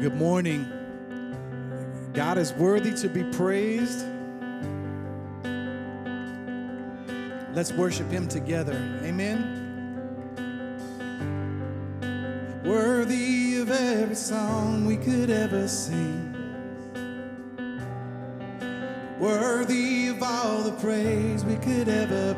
Good morning. God is worthy to be praised. Let's worship Him together. Amen. Worthy of every song we could ever sing. Worthy of all the praise we could ever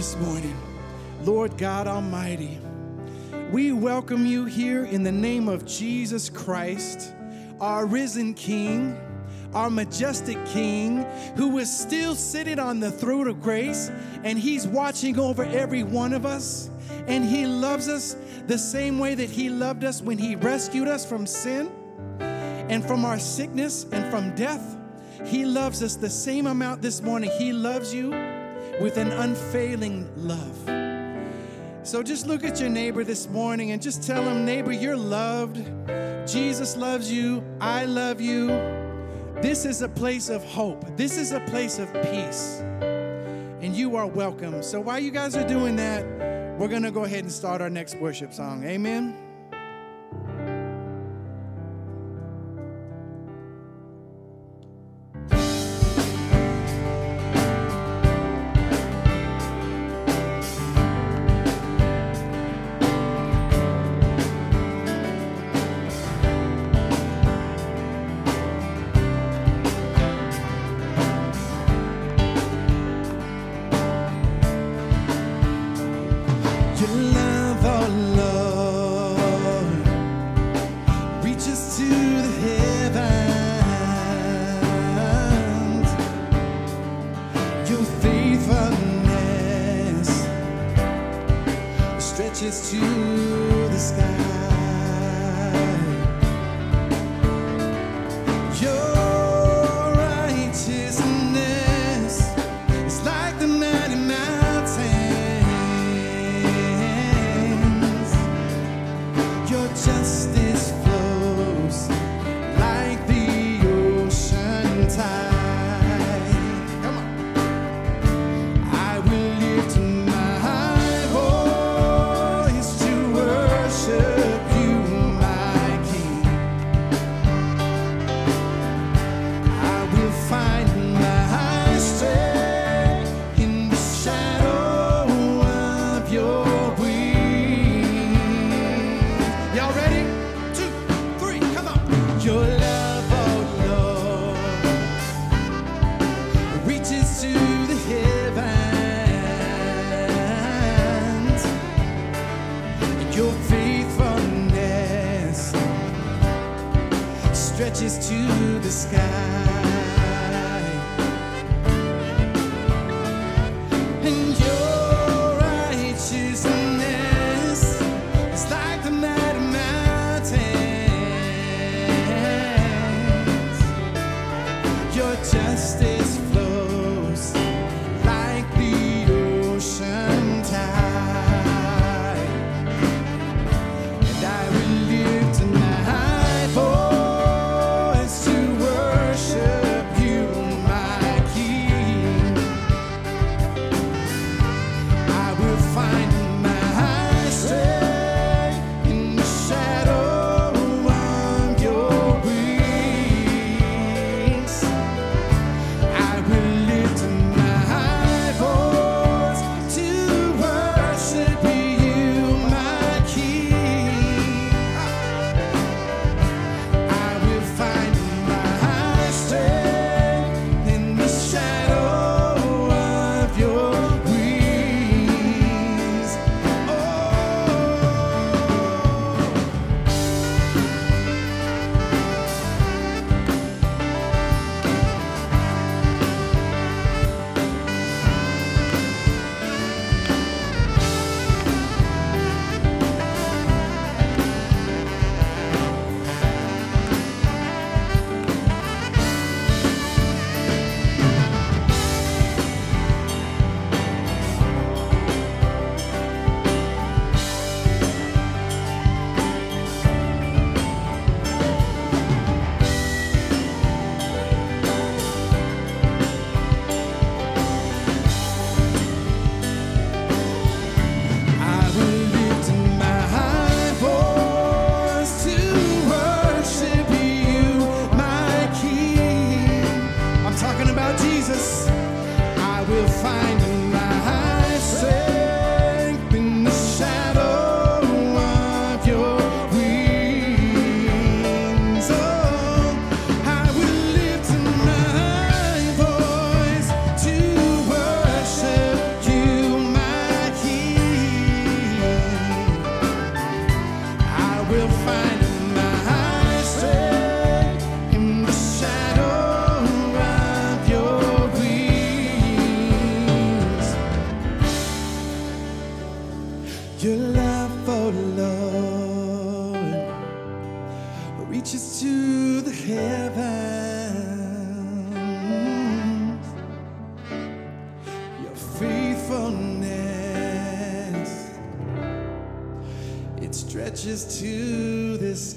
this morning. Lord God Almighty, we welcome you here in the name of Jesus Christ, our risen King, our majestic King, who is still sitting on the throne of grace, and He's watching over every one of us, and He loves us the same way that He loved us when He rescued us from sin and from our sickness and from death. He loves us the same amount this morning. He loves you with an unfailing love. So just look at your neighbor this morning and just tell him, neighbor, you're loved. Jesus loves you. I love you. This is a place of hope. This is a place of peace. And you are welcome. So while you guys are doing that, we're going to go ahead and start our next worship song. Amen.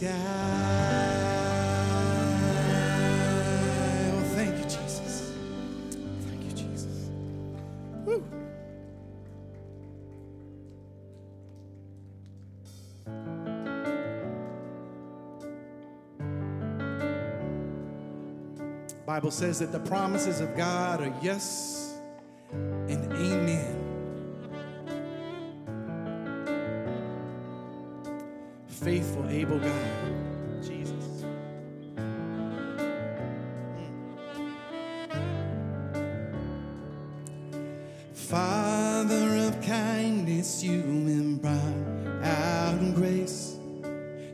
Sky. Oh, thank you, Jesus. Thank you, Jesus. Woo. Bible says that the promises of God are yes and amen. Faithful, able God, Jesus. Father of kindness, you brought out in grace.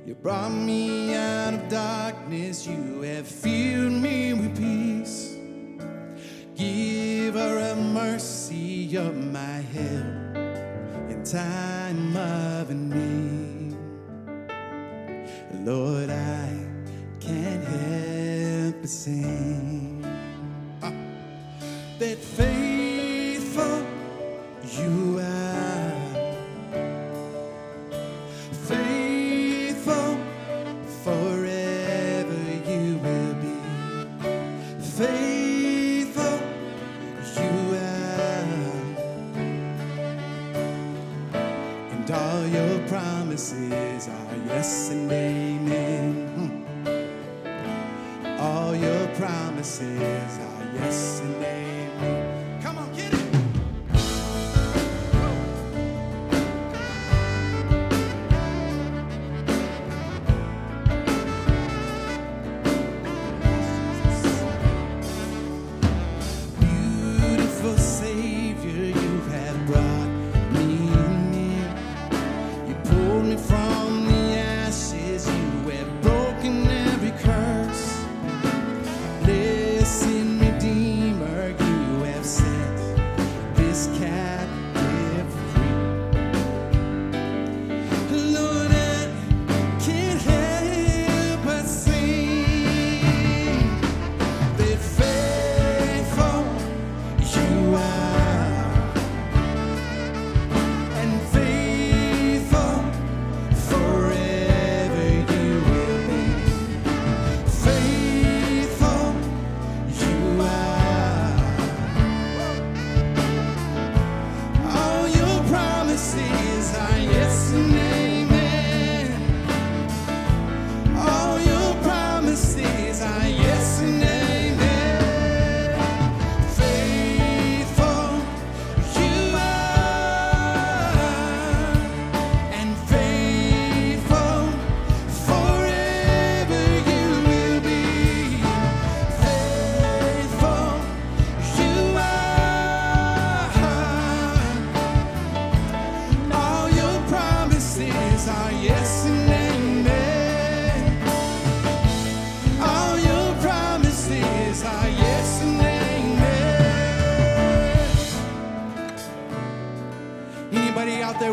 You brought me out of darkness, you have filled me with peace. Giver of mercy, you're my help in time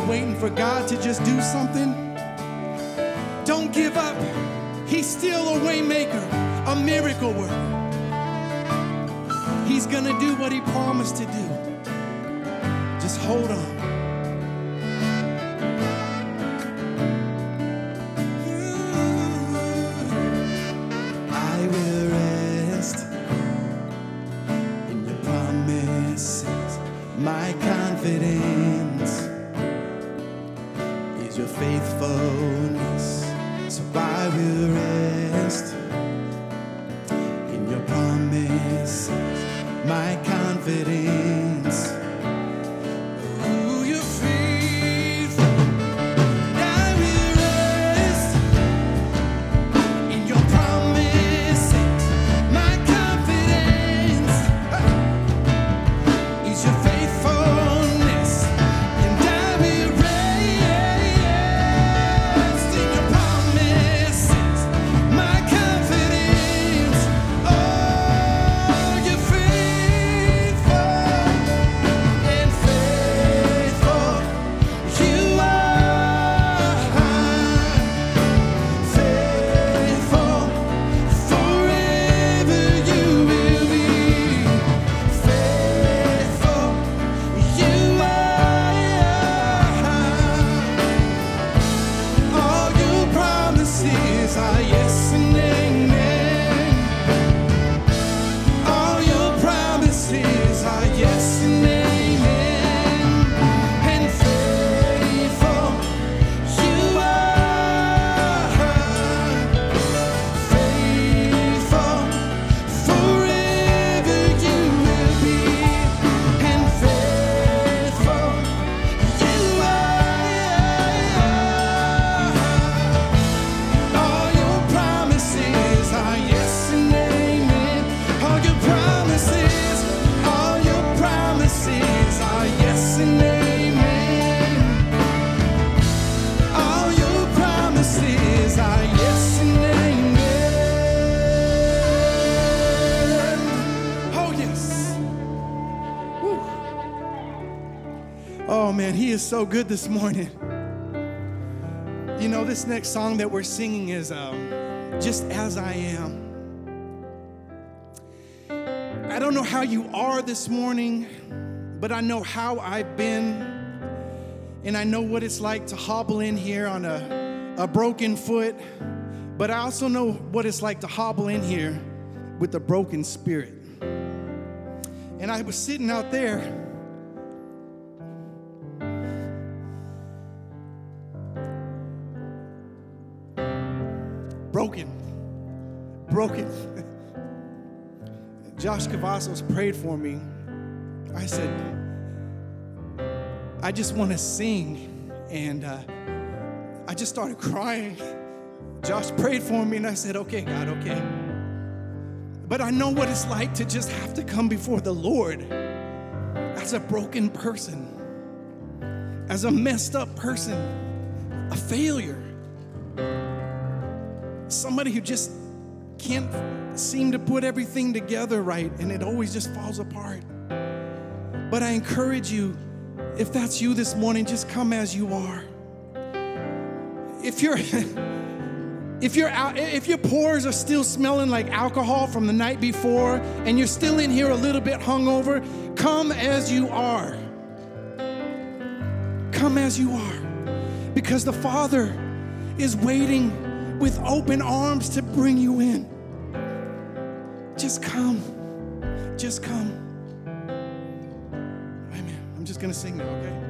waiting for God to just do something? Don't give up. He's still a waymaker, a miracle worker. He's gonna do what he promised to do. Just hold on. My confidence faithfulness. So I will rest is so good this morning. You know, this next song that we're singing is um, Just As I Am. I don't know how you are this morning, but I know how I've been. And I know what it's like to hobble in here on a, a broken foot. But I also know what it's like to hobble in here with a broken spirit. And I was sitting out there broken, broken. Josh Cavazos prayed for me. I said, I just want to sing. And uh, I just started crying. Josh prayed for me, and I said, Okay, God, okay. But I know what it's like to just have to come before the Lord as a broken person, as a messed up person, a failure somebody who just can't seem to put everything together right and it always just falls apart. But I encourage you, if that's you this morning, just come as you are. If you're if you're out, if your pores are still smelling like alcohol from the night before and you're still in here a little bit hungover, come as you are. Come as you are. Because the Father is waiting with open arms to bring you in. Just come. Just come. Amen. I'm just going to sing now, okay?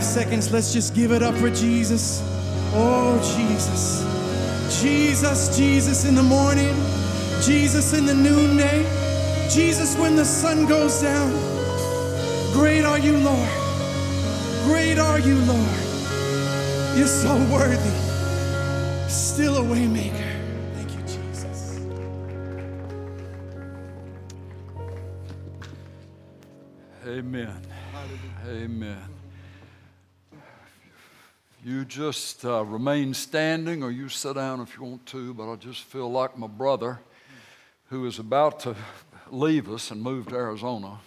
Five seconds, let's just give it up for Jesus. Oh, Jesus. Jesus, Jesus in the morning, Jesus in the noonday, Jesus when the sun goes down. Great are you, Lord. Great are you, Lord. You're so worthy. Still a waymaker. Just uh, remain standing or you sit down if you want to, but I just feel like my brother who is about to leave us and move to Arizona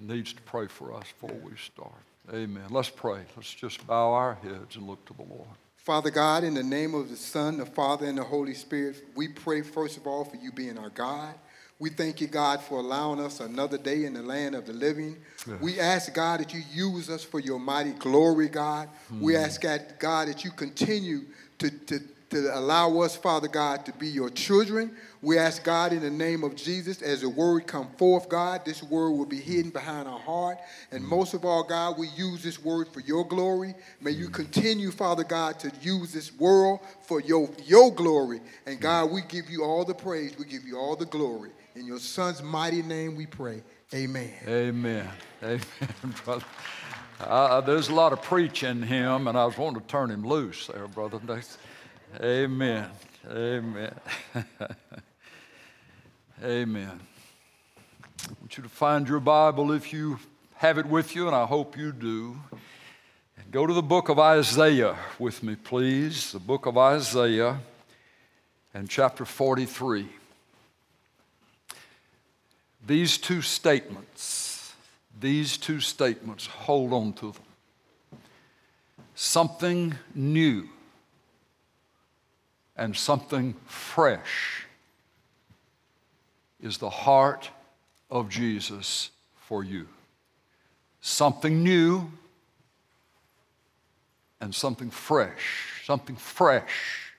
needs to pray for us before we start. Amen. Let's pray. Let's just bow our heads and look to the Lord. Father God, in the name of the Son, the Father, and the Holy Spirit, we pray first of all for you being our God. We thank you, God, for allowing us another day in the land of the living. We ask, God, that you use us for your mighty glory, God. We hmm. ask, God, God, that you continue to, to, to allow us, Father God, to be your children. We ask, God, in the name of Jesus, as the word come forth, God, this word will be hidden behind our heart. And mm. most of all, God, we use this word for your glory. May you mm. continue, Father God, to use this world for your, your glory. And mm. God, we give you all the praise. We give you all the glory. In your son's mighty name we pray. Amen. Amen. Amen, brother. Uh, uh, there's a lot of preaching him, and I was wanting to turn him loose there, brother. Amen. Amen. Amen. I want you to find your Bible if you have it with you, and I hope you do. Go to the book of Isaiah with me, please. The book of Isaiah and chapter 43. These two statements, these two statements, hold on to them. Something new and something fresh is the heart of Jesus for you. Something new and something fresh. Something fresh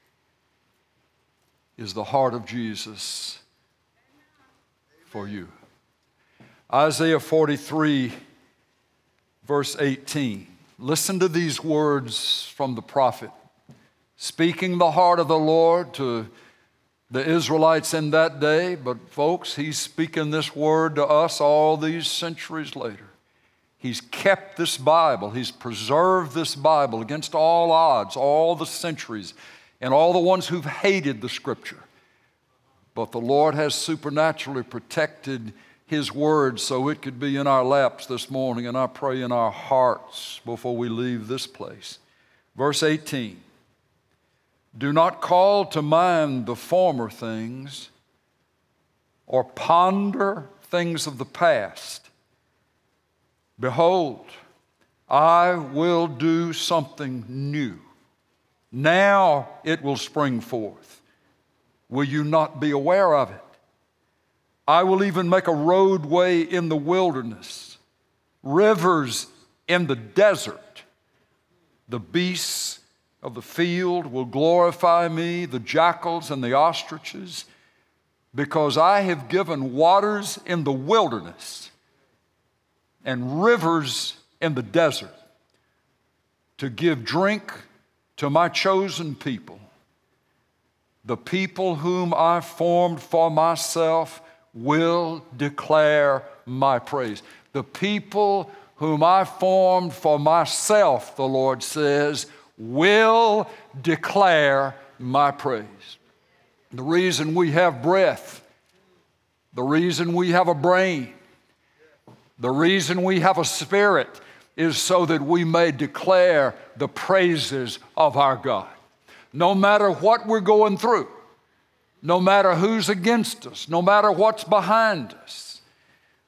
is the heart of Jesus for you. Isaiah 43, verse 18. Listen to these words from the prophet, speaking the heart of the Lord to the Israelites in that day, but folks, he's speaking this word to us all these centuries later. He's kept this Bible, he's preserved this Bible against all odds, all the centuries, and all the ones who've hated the scripture. But the Lord has supernaturally protected His word so it could be in our laps this morning, and I pray in our hearts before we leave this place. Verse 18 Do not call to mind the former things or ponder things of the past. Behold, I will do something new. Now it will spring forth. Will you not be aware of it? I will even make a roadway in the wilderness, rivers in the desert. The beasts of the field will glorify me, the jackals and the ostriches, because I have given waters in the wilderness and rivers in the desert to give drink to my chosen people the people whom I formed for myself will declare my praise. The people whom I formed for myself, the Lord says, will declare my praise. The reason we have breath the reason we have a brain, the reason we have a spirit is so that we may declare the praises of our God. No matter what we're going through, no matter who's against us, no matter what's behind us,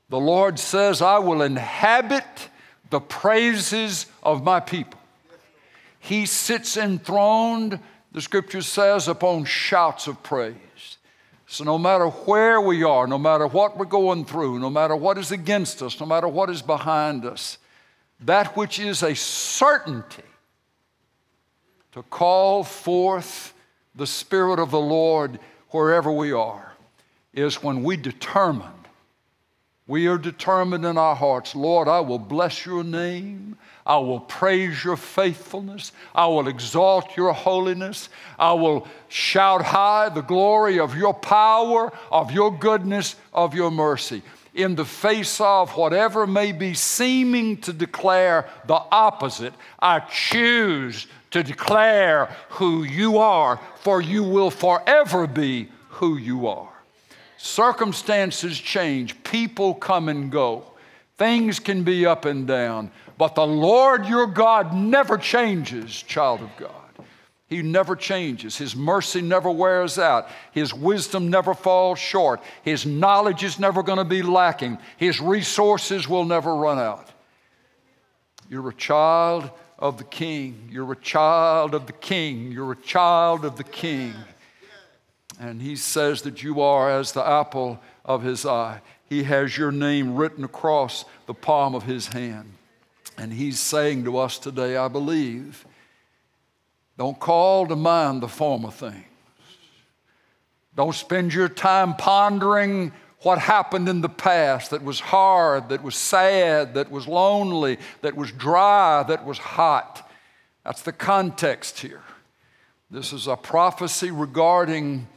the Lord says, I will inhabit the praises of my people. He sits enthroned, the scripture says, upon shouts of praise. So, no matter where we are, no matter what we're going through, no matter what is against us, no matter what is behind us, that which is a certainty to call forth the Spirit of the Lord wherever we are is when we determine we are determined in our hearts, Lord, I will bless your name. I will praise your faithfulness. I will exalt your holiness. I will shout high the glory of your power, of your goodness, of your mercy. In the face of whatever may be seeming to declare the opposite, I choose to declare who you are, for you will forever be who you are. Circumstances change, people come and go, things can be up and down, but the Lord your God never changes, child of God. He never changes. His mercy never wears out. His wisdom never falls short. His knowledge is never going to be lacking. His resources will never run out. You're a child of the King. You're a child of the King. You're a child of the King. And he says that you are as the apple of his eye. He has your name written across the palm of his hand. And he's saying to us today, I believe, don't call to mind the former things. Don't spend your time pondering what happened in the past that was hard, that was sad, that was lonely, that was dry, that was hot. That's the context here. This is a prophecy regarding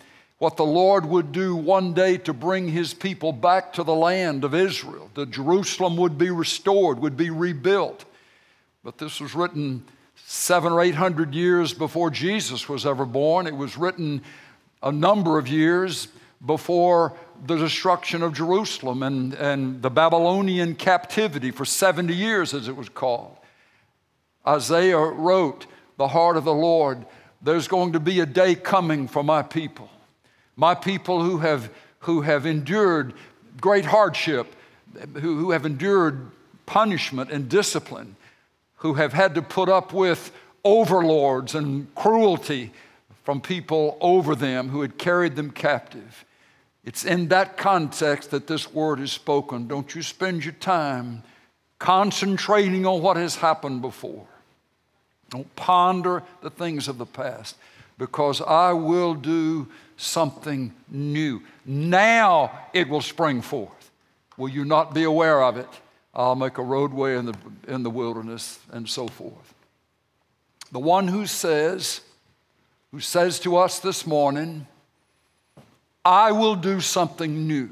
what the Lord would do one day to bring his people back to the land of Israel. The Jerusalem would be restored, would be rebuilt. But this was written seven or eight hundred years before Jesus was ever born. It was written a number of years before the destruction of Jerusalem and, and the Babylonian captivity for 70 years, as it was called. Isaiah wrote, The heart of the Lord, there's going to be a day coming for my people my people who have, who have endured great hardship, who, who have endured punishment and discipline, who have had to put up with overlords and cruelty from people over them who had carried them captive. It's in that context that this word is spoken. Don't you spend your time concentrating on what has happened before. Don't ponder the things of the past because I will do something new. Now it will spring forth. Will you not be aware of it? I'll make a roadway in the, in the wilderness and so forth. The one who says, who says to us this morning, I will do something new.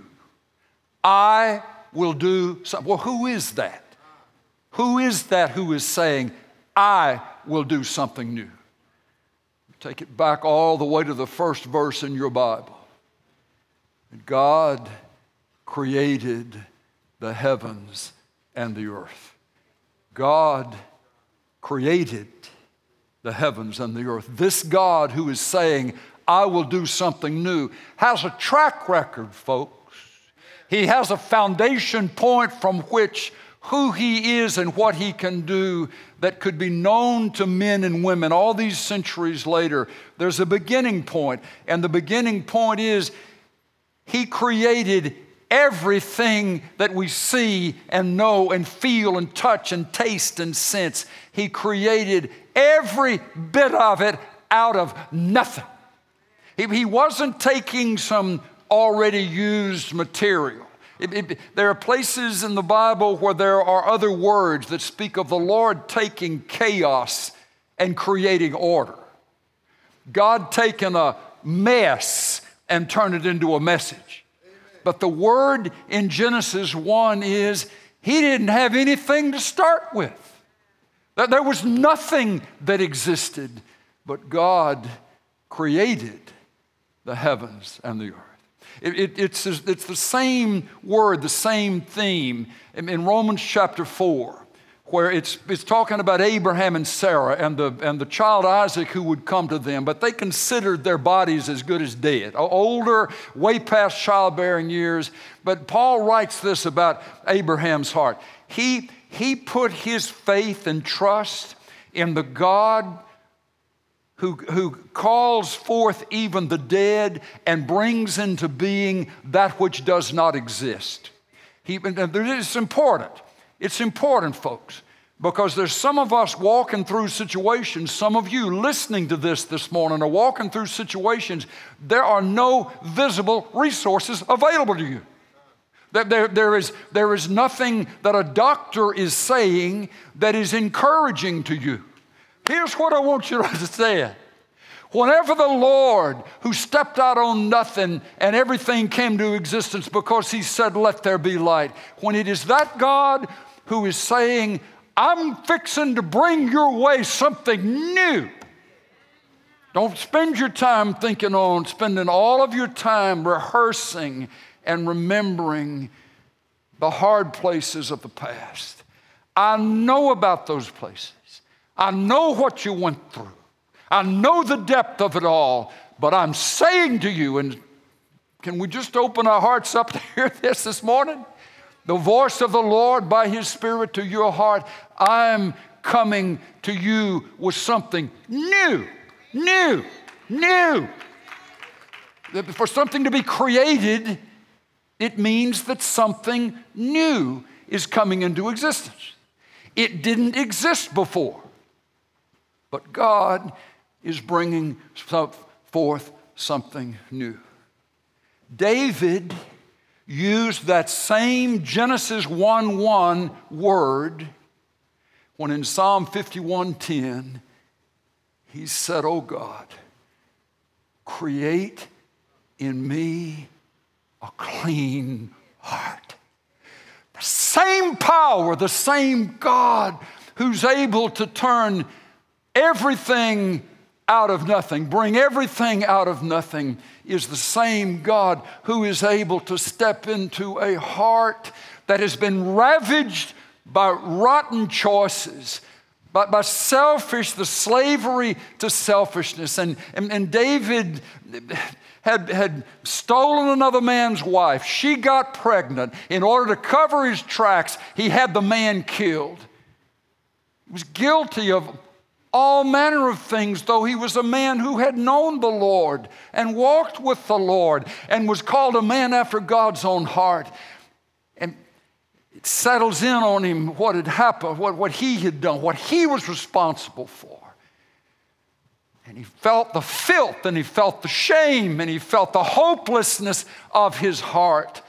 I will do something. Well, who is that? Who is that who is saying, I will do something new? Take it back all the way to the first verse in your Bible. God created the heavens and the earth. God created the heavens and the earth. This God who is saying, I will do something new, has a track record, folks. He has a foundation point from which who he is and what he can do that could be known to men and women all these centuries later. There's a beginning point, and the beginning point is he created everything that we see and know and feel and touch and taste and sense. He created every bit of it out of nothing. He, wasn't taking some already used material. It, it, there are places in the Bible where there are other words that speak of the Lord taking chaos and creating order. God taking a mess and turn it into a message. But the word in Genesis 1 is he didn't have anything to start with. There was nothing that existed, but God created the heavens and the earth. It, it, it's, it's the same word, the same theme in, in Romans chapter 4 where it's, it's talking about Abraham and Sarah and the, and the child Isaac who would come to them, but they considered their bodies as good as dead, older, way past childbearing years. But Paul writes this about Abraham's heart. He, he put his faith and trust in the God who, who calls forth even the dead and brings into being that which does not exist. He, it's important. It's important, folks, because there's some of us walking through situations, some of you listening to this this morning are walking through situations, there are no visible resources available to you. There, there, is, there is nothing that a doctor is saying that is encouraging to you. Here's what I want you to understand. Whenever the Lord, who stepped out on nothing and everything came to existence because he said, Let there be light, when it is that God who is saying, I'm fixing to bring your way something new. Don't spend your time thinking on spending all of your time rehearsing and remembering the hard places of the past. I know about those places. I know what you went through. I know the depth of it all, but I'm saying to you, and can we just open our hearts up to hear this this morning? the voice of the Lord by His Spirit to your heart, I'm coming to you with something new, new, new. For something to be created, it means that something new is coming into existence. It didn't exist before, but God is bringing forth something new. David used that same Genesis 1 1 word when in Psalm 51:10 he said, "Oh God, create in me a clean heart." The same power, the same God who's able to turn everything out of nothing, bring everything out of nothing, is the same God who is able to step into a heart that has been ravaged by rotten choices, by, by selfish, the slavery to selfishness. And, and, and David had, had stolen another man's wife. She got pregnant. In order to cover his tracks, he had the man killed. He was guilty of all manner of things, though he was a man who had known the Lord and walked with the Lord and was called a man after God's own heart. And it settles in on him what had happened, what, what he had done, what he was responsible for. And he felt the filth and he felt the shame and he felt the hopelessness of his heart.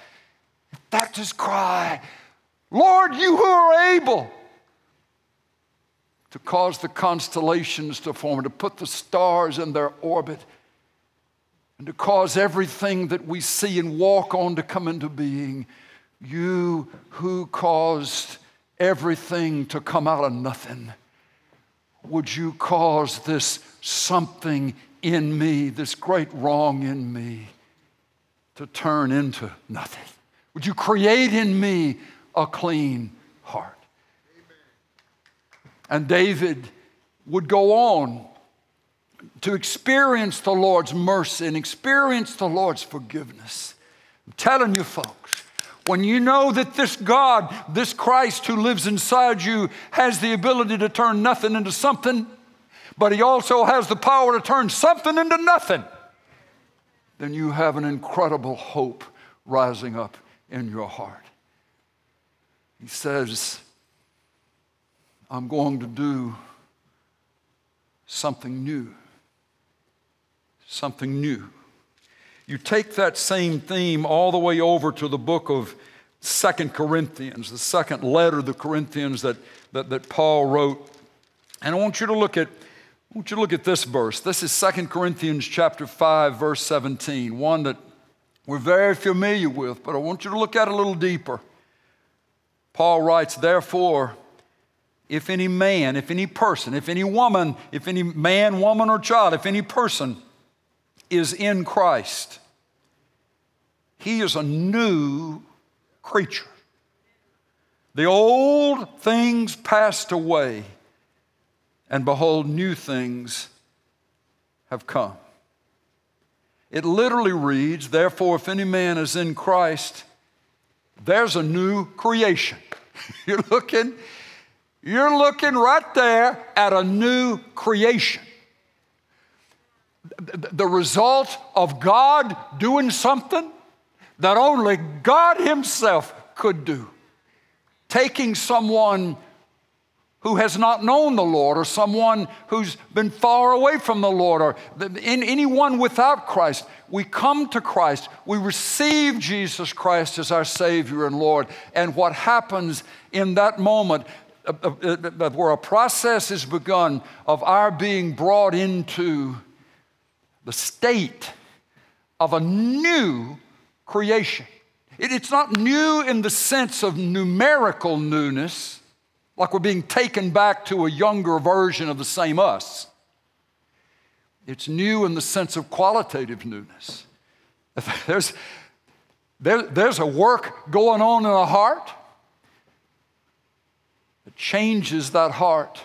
That's his cry Lord, you who are able to cause the constellations to form, to put the stars in their orbit, and to cause everything that we see and walk on to come into being. You who caused everything to come out of nothing, would you cause this something in me, this great wrong in me, to turn into nothing? Would you create in me a clean heart? And David would go on to experience the Lord's mercy and experience the Lord's forgiveness. I'm telling you, folks, when you know that this God, this Christ who lives inside you, has the ability to turn nothing into something, but He also has the power to turn something into nothing, then you have an incredible hope rising up in your heart. He says, I'm going to do something new. Something new. You take that same theme all the way over to the book of Second Corinthians, the second letter of the Corinthians that, that, that Paul wrote. And I want you to look at I want you to look at this verse. This is Second Corinthians chapter 5, verse 17, one that we're very familiar with, but I want you to look at it a little deeper. Paul writes, Therefore, if any man, if any person, if any woman, if any man, woman, or child, if any person is in Christ, he is a new creature. The old things passed away, and behold, new things have come. It literally reads, Therefore, if any man is in Christ, there's a new creation. You're looking, you're looking right there at a new creation. The result of God doing something that only God Himself could do. Taking someone who has not known the Lord, or someone who's been far away from the Lord, or anyone without Christ. We come to Christ, we receive Jesus Christ as our Savior and Lord, and what happens in that moment, where a process is begun of our being brought into the state of a new creation. It's not new in the sense of numerical newness like we're being taken back to a younger version of the same us. It's new in the sense of qualitative newness. There's, there, there's a work going on in a heart that changes that heart.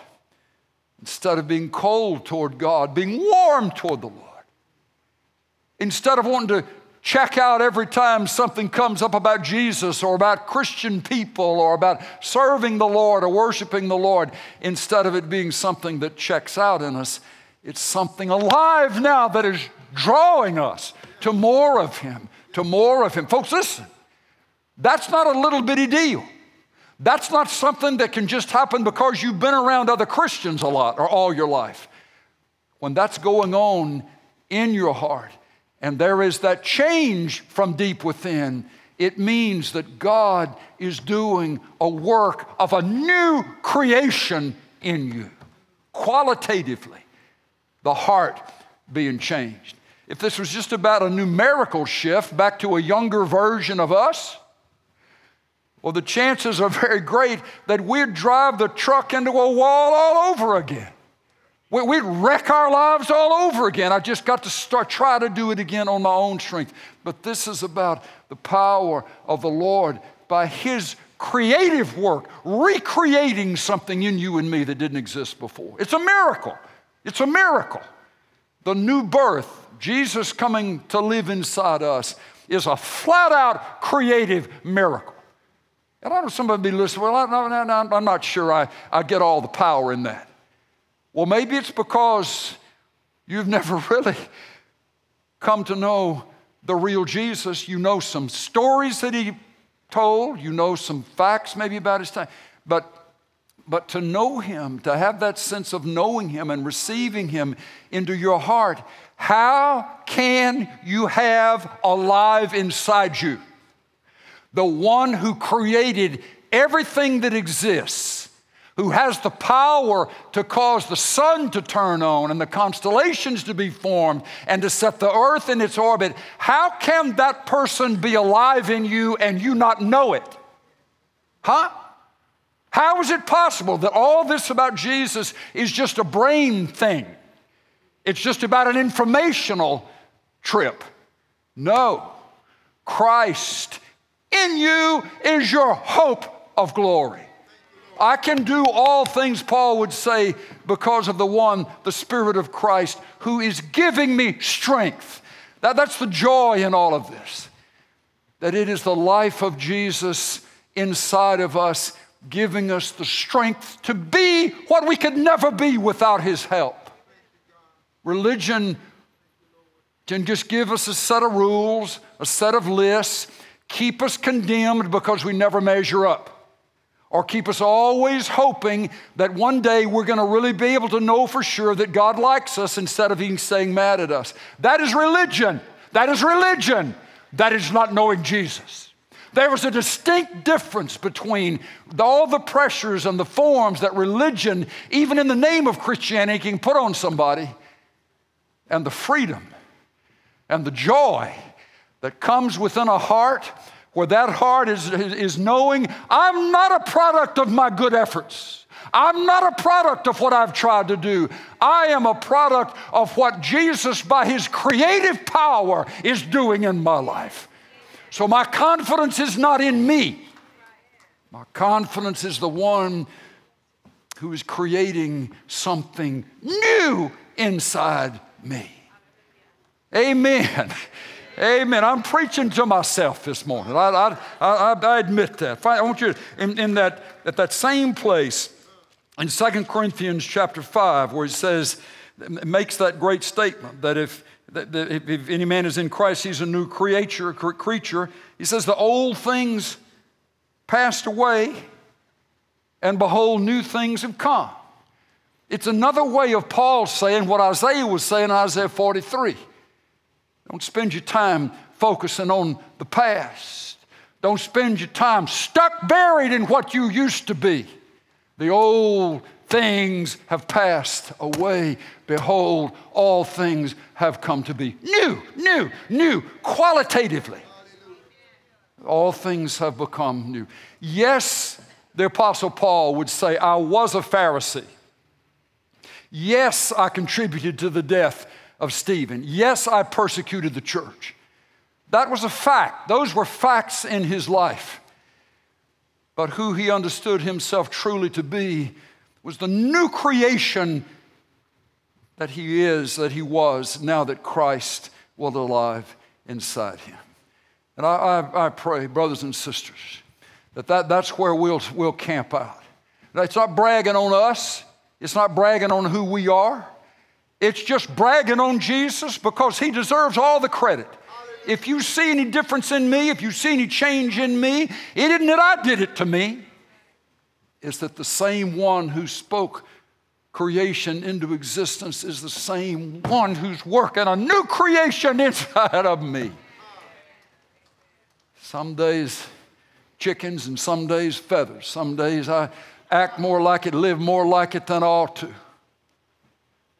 Instead of being cold toward God, being warm toward the Lord. Instead of wanting to check out every time something comes up about Jesus or about Christian people or about serving the Lord or worshiping the Lord, instead of it being something that checks out in us, it's something alive now that is drawing us to more of Him, to more of Him. Folks, listen, that's not a little bitty deal. That's not something that can just happen because you've been around other Christians a lot or all your life. When that's going on in your heart, and there is that change from deep within, it means that God is doing a work of a new creation in you, qualitatively, the heart being changed. If this was just about a numerical shift back to a younger version of us, well, the chances are very great that we'd drive the truck into a wall all over again. We'd wreck our lives all over again. I just got to start, try to do it again on my own strength. But this is about the power of the Lord by His creative work, recreating something in you and me that didn't exist before. It's a miracle. It's a miracle. The new birth, Jesus coming to live inside us, is a flat out creative miracle. And I know some somebody be listening, well, I'm not sure I, I get all the power in that. Well, maybe it's because you've never really come to know the real Jesus. You know some stories that he told, you know some facts maybe about his time, but, but to know him, to have that sense of knowing him and receiving him into your heart, how can you have alive inside you the one who created everything that exists? who has the power to cause the sun to turn on and the constellations to be formed and to set the earth in its orbit, how can that person be alive in you and you not know it? Huh? How is it possible that all this about Jesus is just a brain thing? It's just about an informational trip. No. Christ in you is your hope of glory. I can do all things, Paul would say, because of the one, the Spirit of Christ, who is giving me strength. That, that's the joy in all of this. That it is the life of Jesus inside of us, giving us the strength to be what we could never be without His help. Religion can just give us a set of rules, a set of lists, keep us condemned because we never measure up or keep us always hoping that one day we're going to really be able to know for sure that God likes us instead of being saying mad at us. That is religion. That is religion. That is not knowing Jesus. There is a distinct difference between all the pressures and the forms that religion, even in the name of Christianity, can put on somebody, and the freedom and the joy that comes within a heart where that heart is, is knowing I'm not a product of my good efforts. I'm not a product of what I've tried to do. I am a product of what Jesus, by his creative power, is doing in my life. So my confidence is not in me. My confidence is the one who is creating something new inside me. Amen. Amen. I'm preaching to myself this morning. I, I, I, I admit that. I want you to, in, in, that, at that same place in 2 Corinthians chapter 5, where it says, makes that great statement that if, that, that if any man is in Christ, he's a new creature, creature. He says, the old things passed away, and behold, new things have come. It's another way of Paul saying what Isaiah was saying in Isaiah 43. Don't spend your time focusing on the past. Don't spend your time stuck buried in what you used to be. The old things have passed away. Behold, all things have come to be new, new, new, qualitatively. All things have become new. Yes, the Apostle Paul would say, I was a Pharisee. Yes, I contributed to the death of Stephen. Yes, I persecuted the church. That was a fact. Those were facts in his life. But who he understood himself truly to be was the new creation that he is, that he was, now that Christ was alive inside him. And I, I, I pray, brothers and sisters, that, that that's where we'll, we'll camp out. Now, it's not bragging on us, it's not bragging on who we are. It's just bragging on Jesus because he deserves all the credit. If you see any difference in me, if you see any change in me, it isn't that I did it to me. It's that the same one who spoke creation into existence is the same one who's working a new creation inside of me. Some days chickens and some days feathers. Some days I act more like it, live more like it than I ought to.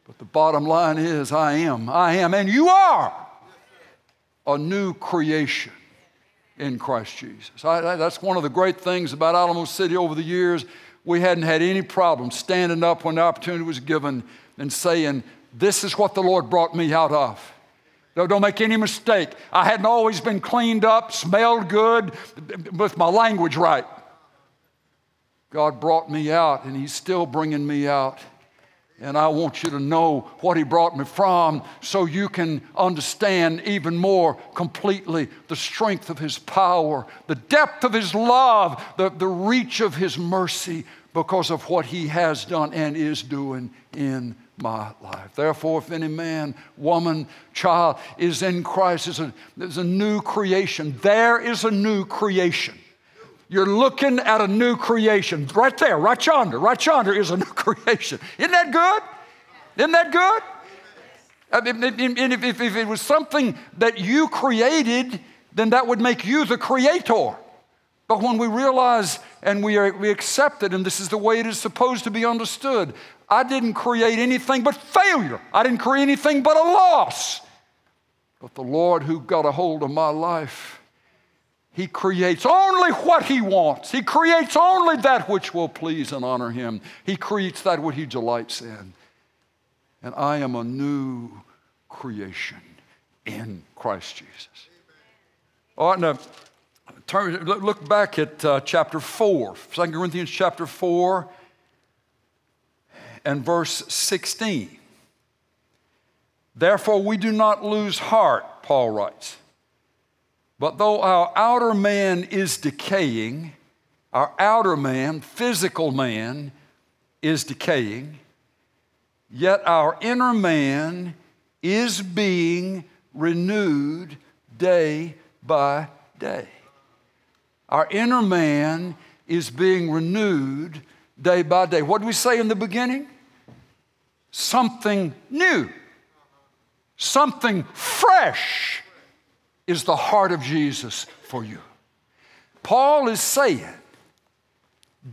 But the bottom line is, I am, I am, and you are a new creation in Christ Jesus. I, that's one of the great things about Alamo City over the years. We hadn't had any problem standing up when the opportunity was given and saying, This is what the Lord brought me out of. Don't make any mistake. I hadn't always been cleaned up, smelled good, with my language right. God brought me out, and He's still bringing me out. And I want you to know what he brought me from so you can understand even more completely the strength of his power, the depth of his love, the, the reach of his mercy because of what he has done and is doing in my life. Therefore, if any man, woman, child is in Christ, is a, is a new creation. There is a new creation. You're looking at a new creation. Right there, right yonder, right yonder is a new creation. Isn't that good? Isn't that good? Uh, and if, if, if it was something that you created, then that would make you the creator. But when we realize and we, are, we accept it, and this is the way it is supposed to be understood, I didn't create anything but failure. I didn't create anything but a loss. But the Lord who got a hold of my life he creates only what He wants. He creates only that which will please and honor Him. He creates that which He delights in. And I am a new creation in Christ Jesus. All right, now turn, look back at uh, chapter 4, 2 Corinthians chapter 4 and verse 16. Therefore, we do not lose heart, Paul writes. But though our outer man is decaying, our outer man, physical man, is decaying, yet our inner man is being renewed day by day. Our inner man is being renewed day by day. What did we say in the beginning? Something new, something fresh is the heart of Jesus for you. Paul is saying,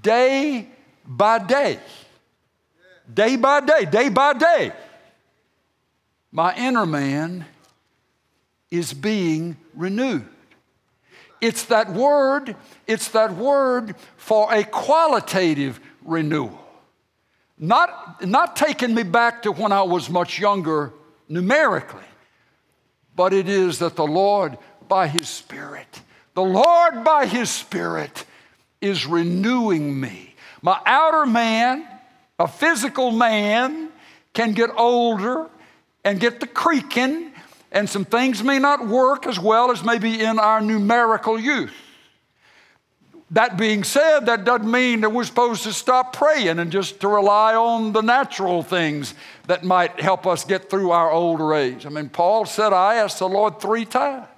day by day, day by day, day by day, my inner man is being renewed. It's that word, it's that word for a qualitative renewal. Not, not taking me back to when I was much younger numerically, but it is that the Lord by His Spirit. The Lord by His Spirit is renewing me. My outer man, a physical man, can get older and get the creaking, and some things may not work as well as maybe in our numerical youth. That being said, that doesn't mean that we're supposed to stop praying and just to rely on the natural things that might help us get through our older age. I mean, Paul said, I asked the Lord three times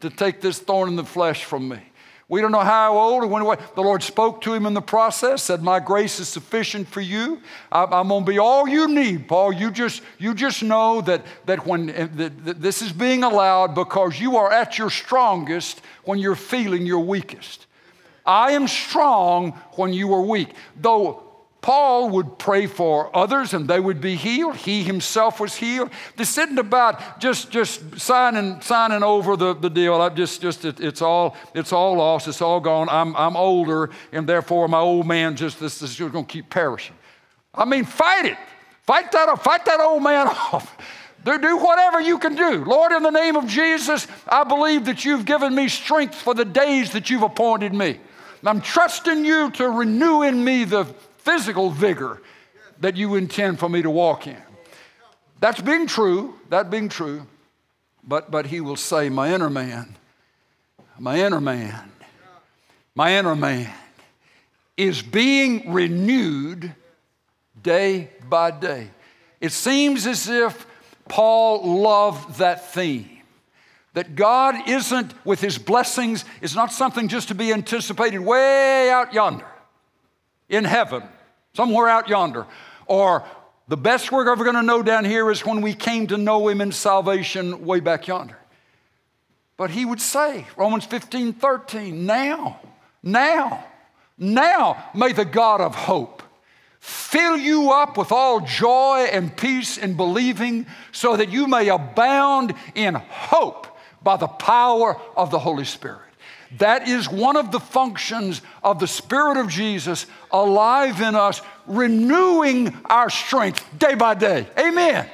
to take this thorn in the flesh from me. We don't know how old or when away. the Lord spoke to him in the process, said, My grace is sufficient for you. I'm going to be all you need, Paul. You just, you just know that, that when that this is being allowed because you are at your strongest when you're feeling your weakest. I am strong when you are weak. Though Paul would pray for others and they would be healed. He himself was healed. This isn't about just, just signing, signing over the, the deal. I just, just it, it's, all, it's all lost. It's all gone. I'm, I'm older, and therefore my old man just this, this is going to keep perishing. I mean, fight it. Fight that, fight that old man off. Do whatever you can do. Lord, in the name of Jesus, I believe that you've given me strength for the days that you've appointed me. I'm trusting you to renew in me the physical vigor that you intend for me to walk in. That's being true, that being true. But, but he will say, My inner man, my inner man, my inner man is being renewed day by day. It seems as if Paul loved that theme that God isn't, with his blessings, is not something just to be anticipated way out yonder in heaven, somewhere out yonder. Or the best we're ever going to know down here is when we came to know him in salvation way back yonder. But he would say, Romans 15, 13, now, now, now may the God of hope fill you up with all joy and peace in believing so that you may abound in hope by the power of the Holy Spirit. That is one of the functions of the Spirit of Jesus alive in us, renewing our strength day by day. Amen.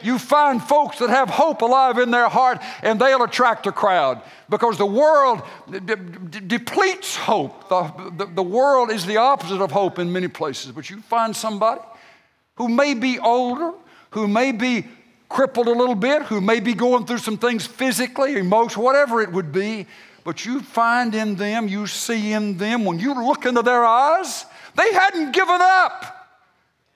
You find folks that have hope alive in their heart, and they'll attract a crowd because the world de- depletes hope. The, the, the world is the opposite of hope in many places. But you find somebody who may be older, who may be crippled a little bit, who may be going through some things physically, emotionally, whatever it would be, but you find in them, you see in them, when you look into their eyes, they hadn't given up.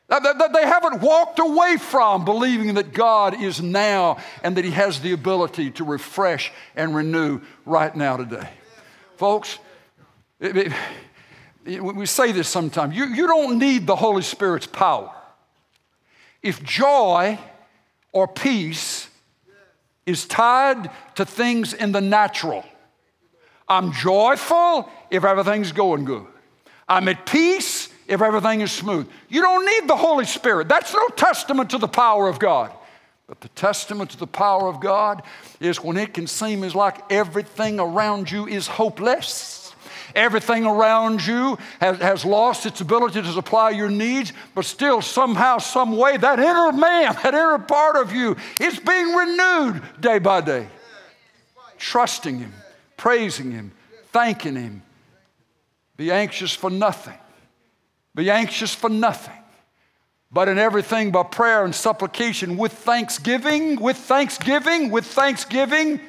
They haven't walked away from believing that God is now and that He has the ability to refresh and renew right now today. Folks, it, it, we say this sometimes you, you don't need the Holy Spirit's power. If joy or peace is tied to things in the natural. I'm joyful if everything's going good. I'm at peace if everything is smooth. You don't need the Holy Spirit. That's no testament to the power of God. But the testament to the power of God is when it can seem as like everything around you is hopeless Everything around you has, has lost its ability to supply your needs, but still, somehow, some way, that inner man, that inner part of you is being renewed day by day. Trusting Him, praising Him, thanking Him. Be anxious for nothing. Be anxious for nothing. But in everything by prayer and supplication with thanksgiving, with thanksgiving, with thanksgiving,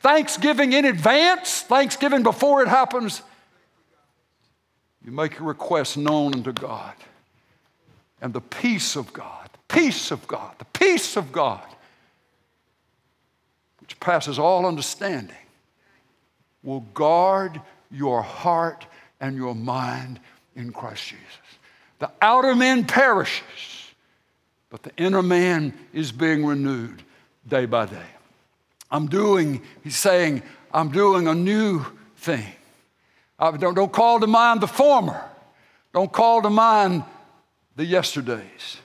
thanksgiving in advance, thanksgiving before it happens, you make your request known unto God. And the peace of God, peace of God, the peace of God, which passes all understanding, will guard your heart and your mind in Christ Jesus. The outer man perishes, but the inner man is being renewed day by day. I'm doing, he's saying, I'm doing a new thing. Uh, don't, don't call to mind the former. Don't call to mind the yesterdays.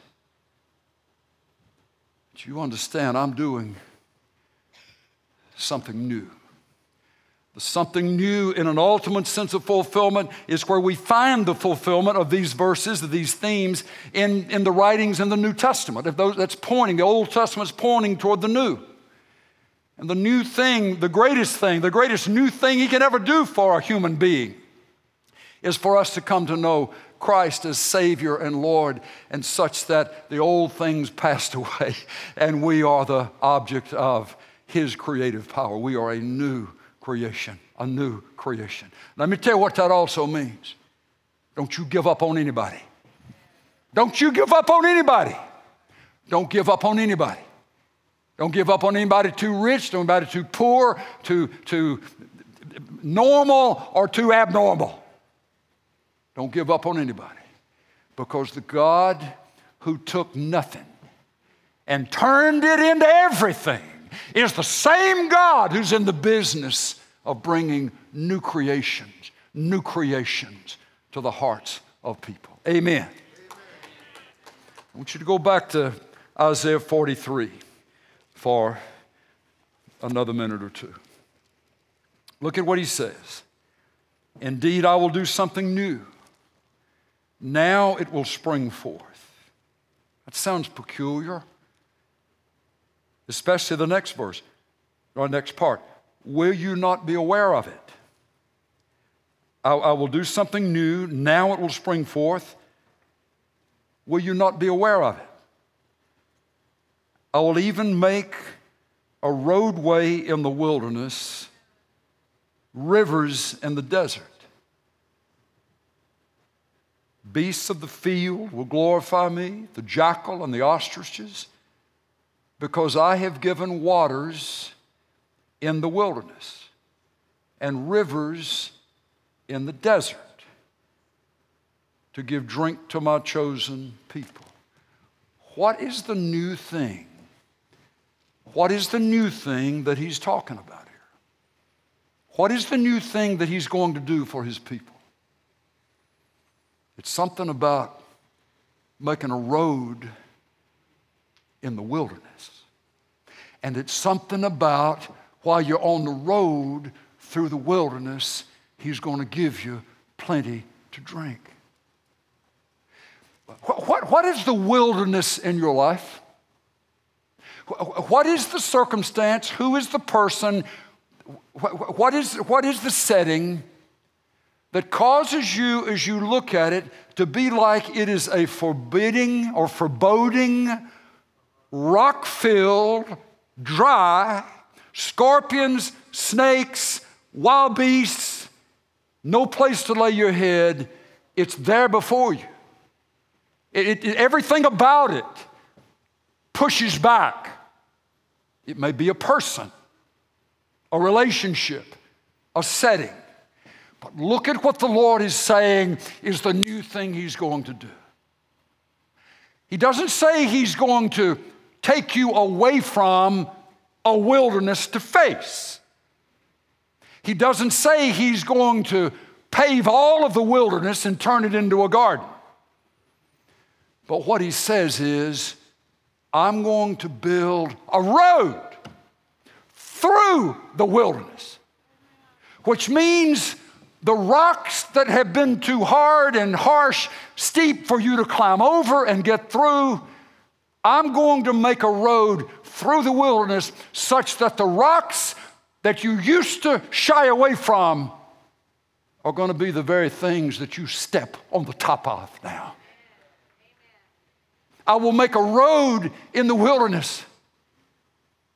But you understand, I'm doing something new. The something new in an ultimate sense of fulfillment is where we find the fulfillment of these verses, of these themes in, in the writings in the New Testament. If those, that's pointing, the Old Testament's pointing toward the New. And the new thing, the greatest thing, the greatest new thing He can ever do for a human being is for us to come to know Christ as Savior and Lord, and such that the old things passed away and we are the object of His creative power. We are a new creation, a new creation. Let me tell you what that also means. Don't you give up on anybody. Don't you give up on anybody. Don't give up on anybody. Don't give up on anybody too rich, anybody too poor, too, too normal, or too abnormal. Don't give up on anybody. Because the God who took nothing and turned it into everything is the same God who's in the business of bringing new creations, new creations to the hearts of people. Amen. I want you to go back to Isaiah 43 for another minute or two. Look at what he says. Indeed, I will do something new. Now it will spring forth. That sounds peculiar, especially the next verse, or next part. Will you not be aware of it? I, I will do something new. Now it will spring forth. Will you not be aware of it? I will even make a roadway in the wilderness, rivers in the desert. Beasts of the field will glorify me, the jackal and the ostriches, because I have given waters in the wilderness and rivers in the desert to give drink to my chosen people. What is the new thing? What is the new thing that he's talking about here? What is the new thing that he's going to do for his people? It's something about making a road in the wilderness. And it's something about while you're on the road through the wilderness, He's going to give you plenty to drink. What, what, what is the wilderness in your life? What is the circumstance? Who is the person? What is, what is the setting that causes you, as you look at it, to be like it is a forbidding or foreboding, rock filled, dry, scorpions, snakes, wild beasts, no place to lay your head. It's there before you. It, it, everything about it pushes back. It may be a person, a relationship, a setting. But look at what the Lord is saying is the new thing He's going to do. He doesn't say He's going to take you away from a wilderness to face. He doesn't say He's going to pave all of the wilderness and turn it into a garden. But what He says is, I'm going to build a road through the wilderness, which means the rocks that have been too hard and harsh, steep for you to climb over and get through, I'm going to make a road through the wilderness such that the rocks that you used to shy away from are going to be the very things that you step on the top of now. I will make a road in the wilderness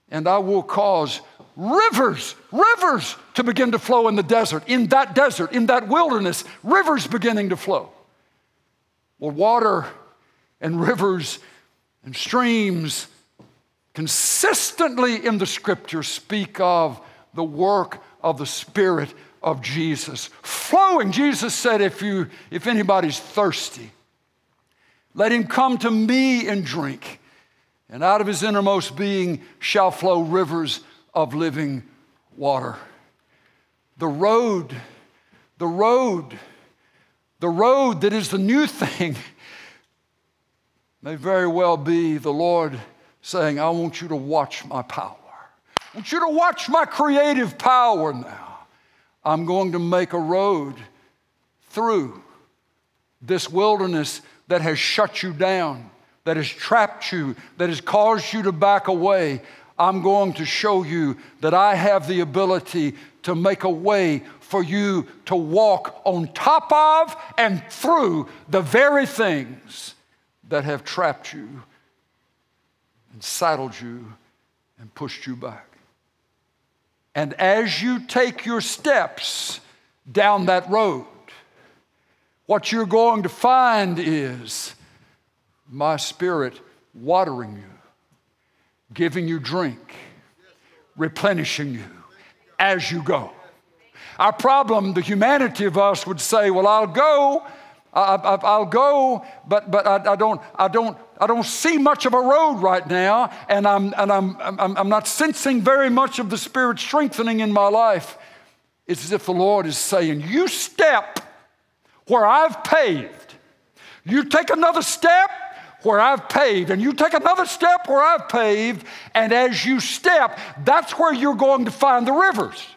and I will cause rivers, rivers to begin to flow in the desert, in that desert, in that wilderness, rivers beginning to flow. Well, water and rivers and streams consistently in the scripture speak of the work of the Spirit of Jesus flowing. Jesus said, if, you, if anybody's thirsty, let him come to me and drink. And out of his innermost being shall flow rivers of living water. The road, the road, the road that is the new thing may very well be the Lord saying, I want you to watch my power. I want you to watch my creative power now. I'm going to make a road through this wilderness that has shut you down, that has trapped you, that has caused you to back away. I'm going to show you that I have the ability to make a way for you to walk on top of and through the very things that have trapped you and saddled you and pushed you back. And as you take your steps down that road, what you're going to find is my spirit watering you, giving you drink, replenishing you as you go. Our problem, the humanity of us would say, Well, I'll go, I, will go, but, but I, I, don't, I, don't, I don't see much of a road right now, and, I'm, and I'm, I'm, I'm not sensing very much of the Spirit strengthening in my life. It's as if the Lord is saying, You step where I've paved. You take another step where I've paved, and you take another step where I've paved, and as you step, that's where you're going to find the rivers.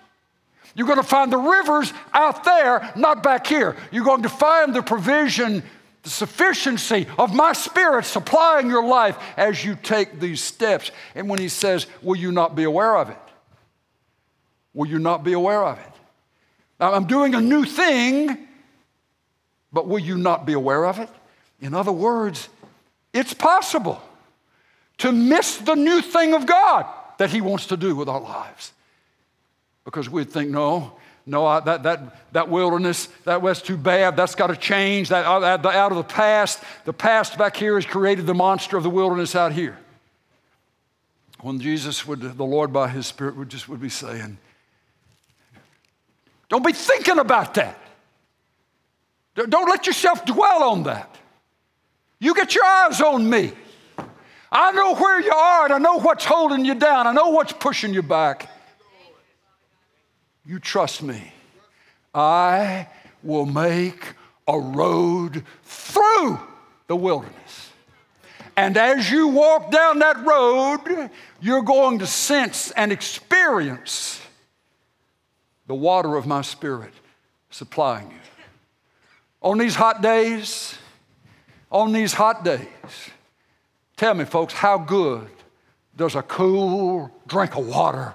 You're going to find the rivers out there, not back here. You're going to find the provision, the sufficiency of my spirit supplying your life as you take these steps. And when he says, Will you not be aware of it? Will you not be aware of it? Now, I'm doing a new thing, but will you not be aware of it? In other words, it's possible to miss the new thing of God that He wants to do with our lives. Because we'd think, no, no, I, that, that, that wilderness, that was too bad. That's got to change. Uh, that, out of the past, the past back here has created the monster of the wilderness out here. When Jesus would, the Lord by His Spirit would just would be saying, don't be thinking about that. Don't let yourself dwell on that. You get your eyes on me. I know where you are and I know what's holding you down. I know what's pushing you back. You trust me. I will make a road through the wilderness. And as you walk down that road, you're going to sense and experience the water of my spirit supplying you. On these hot days, on these hot days, tell me, folks, how good does a cool drink of water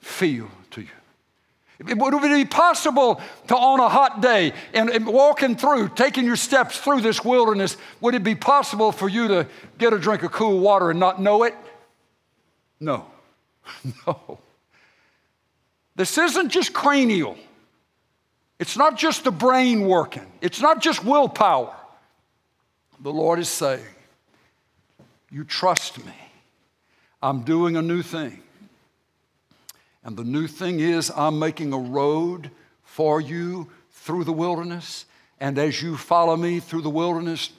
feel to you? Would it be possible to, on a hot day and, and, walking through, taking your steps through this wilderness, would it be possible for you to get a drink of cool water and not know it? No. No. This isn't just cranial. It's not just the brain working. It's not just willpower. The Lord is saying, You trust me. I'm doing a new thing. And the new thing is, I'm making a road for you through the wilderness. And as you follow me through the wilderness,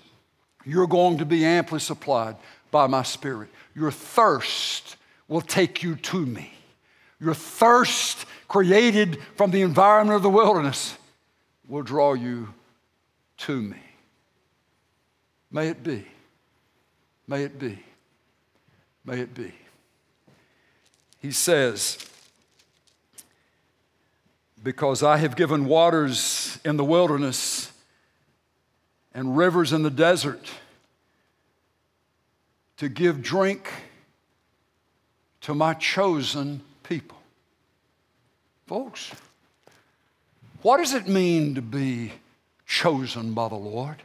you're going to be amply supplied by my Spirit. Your thirst will take you to me. Your thirst, created from the environment of the wilderness, will draw you to me. May it be. May it be. May it be. He says, Because I have given waters in the wilderness and rivers in the desert to give drink to my chosen people. Folks, what does it mean to be chosen by the Lord?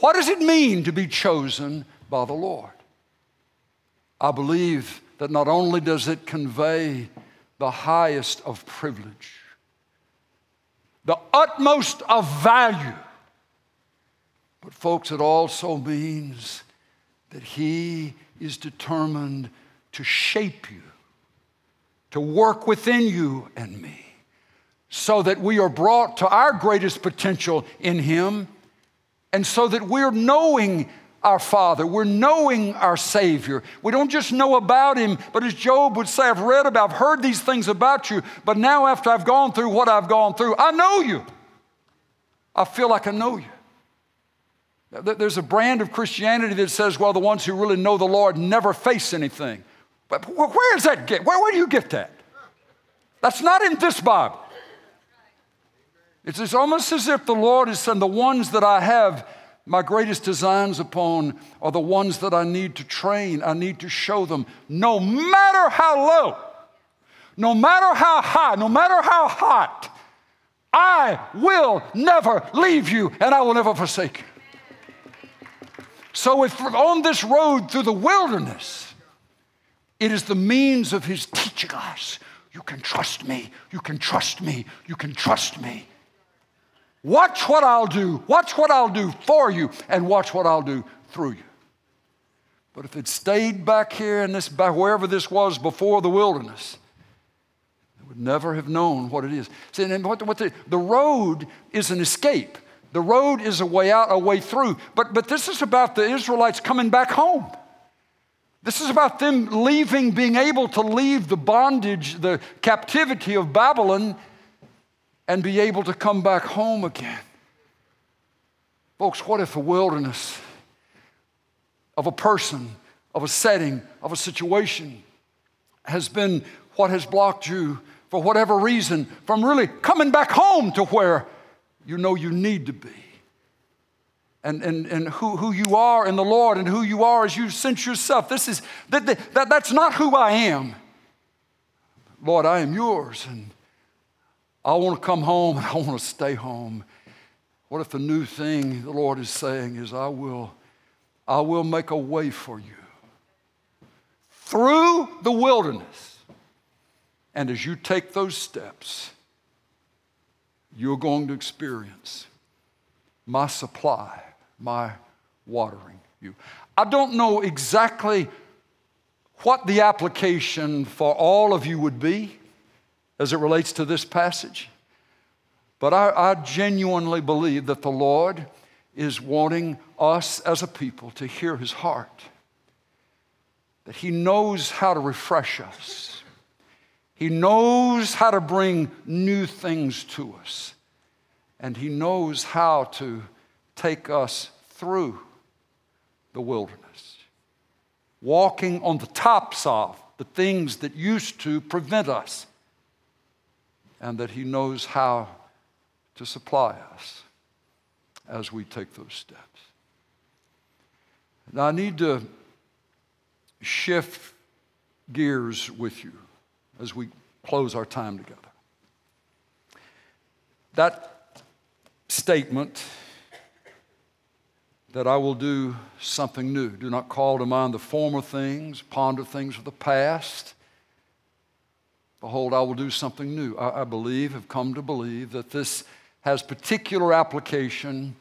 What does it mean to be chosen by the Lord? I believe that not only does it convey the highest of privilege, the utmost of value, but folks, it also means that He is determined to shape you, to work within you and me, so that we are brought to our greatest potential in Him, and so that we're knowing our Father. We're knowing our Savior. We don't just know about Him, but as Job would say, I've read about, I've heard these things about you, but now after I've gone through what I've gone through, I know you. I feel like I know you. There's a brand of Christianity that says, well, the ones who really know the Lord never face anything. But where is that get? Where, where do you get that? That's not in this Bible. It's, it's almost as if the Lord is saying, the ones that I have My greatest designs upon are the ones that I need to train, I need to show them, no matter how low, no matter how high, no matter how hot, I will never leave you and I will never forsake you. So, if on this road through the wilderness, it is the means of his teaching us you can trust me, you can trust me, you can trust me. Watch what I'll do, watch what I'll do for you, and watch what I'll do through you. But if it stayed back here in this, back wherever this was before the wilderness, it would never have known what it is. See, and what, what the, the road is an escape. The road is a way out, a way through. But, but this is about the Israelites coming back home. This is about them leaving, being able to leave the bondage, the captivity of Babylon, and be able to come back home again. Folks, what if the wilderness of a person, of a setting, of a situation has been what has blocked you for whatever reason from really coming back home to where you know you need to be. And, and, and who, who you are in the Lord and who you are as you sense yourself. This is, that, that, that's not who I am. Lord, I am yours. And I want to come home and I want to stay home. What if the new thing the Lord is saying is, I will, I will make a way for you through the wilderness. And as you take those steps, you're going to experience my supply, my watering you. I don't know exactly what the application for all of you would be as it relates to this passage, but I, I genuinely believe that the Lord is wanting us as a people to hear his heart, that he knows how to refresh us he knows how to bring new things to us, and He knows how to take us through the wilderness, walking on the tops of the things that used to prevent us, and that He knows how to supply us as we take those steps. Now, I need to shift gears with you as we close our time together. That statement that I will do something new. Do not call to mind the former things, ponder things of the past. Behold, I will do something new. I, I believe, have come to believe, that this has particular application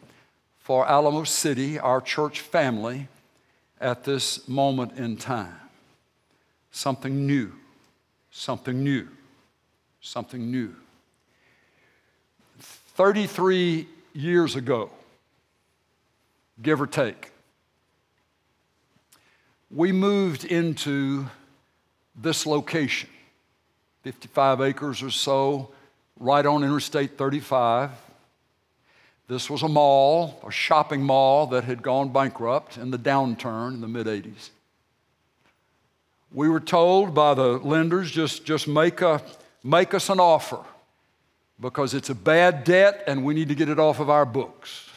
for Alamo City, our church family, at this moment in time. Something new something new. Something new. 33 years ago, give or take, we moved into this location, 55 acres or so, right on Interstate 35. This was a mall, a shopping mall that had gone bankrupt in the downturn in the mid 80s. We were told by the lenders just, just make, a, make us an offer because it's a bad debt and we need to get it off of our books.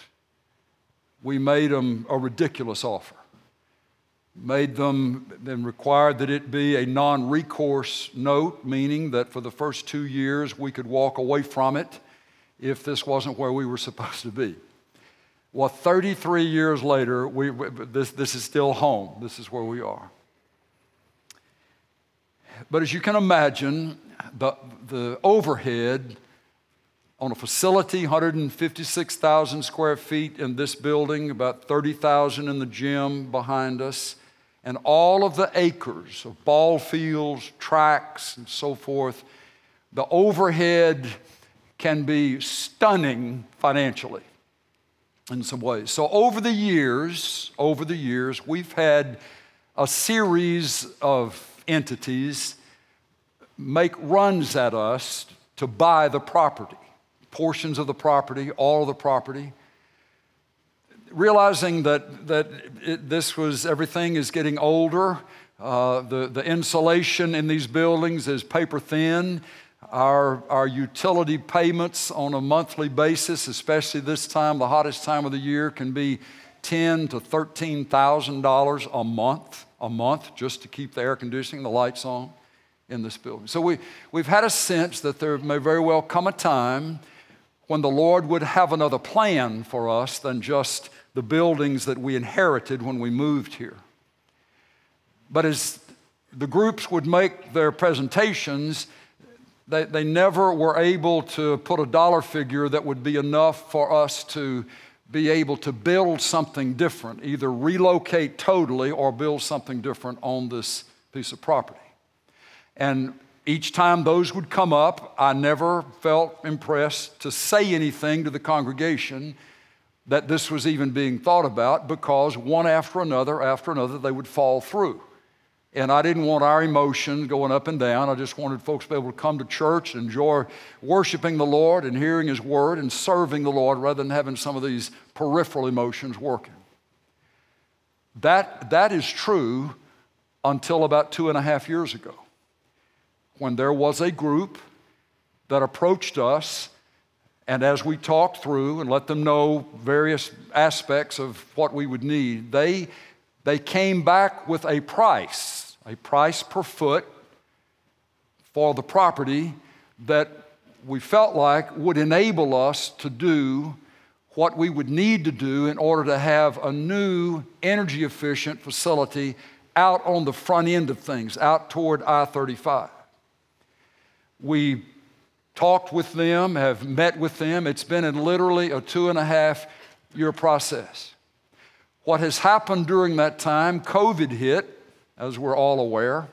We made them a ridiculous offer. Made them and required that it be a non recourse note, meaning that for the first two years we could walk away from it if this wasn't where we were supposed to be. Well, 33 years later, we, this, this is still home. This is where we are. But as you can imagine, the, the overhead on a facility, 156,000 square feet in this building, about 30,000 in the gym behind us, and all of the acres of ball fields, tracks, and so forth, the overhead can be stunning financially in some ways. So over the years, over the years, we've had a series of entities make runs at us to buy the property, portions of the property, all of the property. Realizing that, that it, this was, everything is getting older, uh, the, the insulation in these buildings is paper thin. Our, our utility payments on a monthly basis, especially this time, the hottest time of the year, can be ten to thirteen thousand dollars a month, a month, just to keep the air conditioning, the lights on in this building. So we, we've had a sense that there may very well come a time when the Lord would have another plan for us than just the buildings that we inherited when we moved here. But as the groups would make their presentations, they, they never were able to put a dollar figure that would be enough for us to be able to build something different, either relocate totally or build something different on this piece of property. And each time those would come up, I never felt impressed to say anything to the congregation that this was even being thought about because one after another, after another, they would fall through. And I didn't want our emotions going up and down. I just wanted folks to be able to come to church enjoy worshiping the Lord and hearing His Word and serving the Lord rather than having some of these peripheral emotions working. That, that is true until about two and a half years ago when there was a group that approached us. And as we talked through and let them know various aspects of what we would need, they, they came back with a price a price per foot for the property that we felt like would enable us to do what we would need to do in order to have a new energy efficient facility out on the front end of things, out toward I 35. We talked with them, have met with them. It's been in literally a two and a half year process. What has happened during that time, COVID hit, as we're all aware.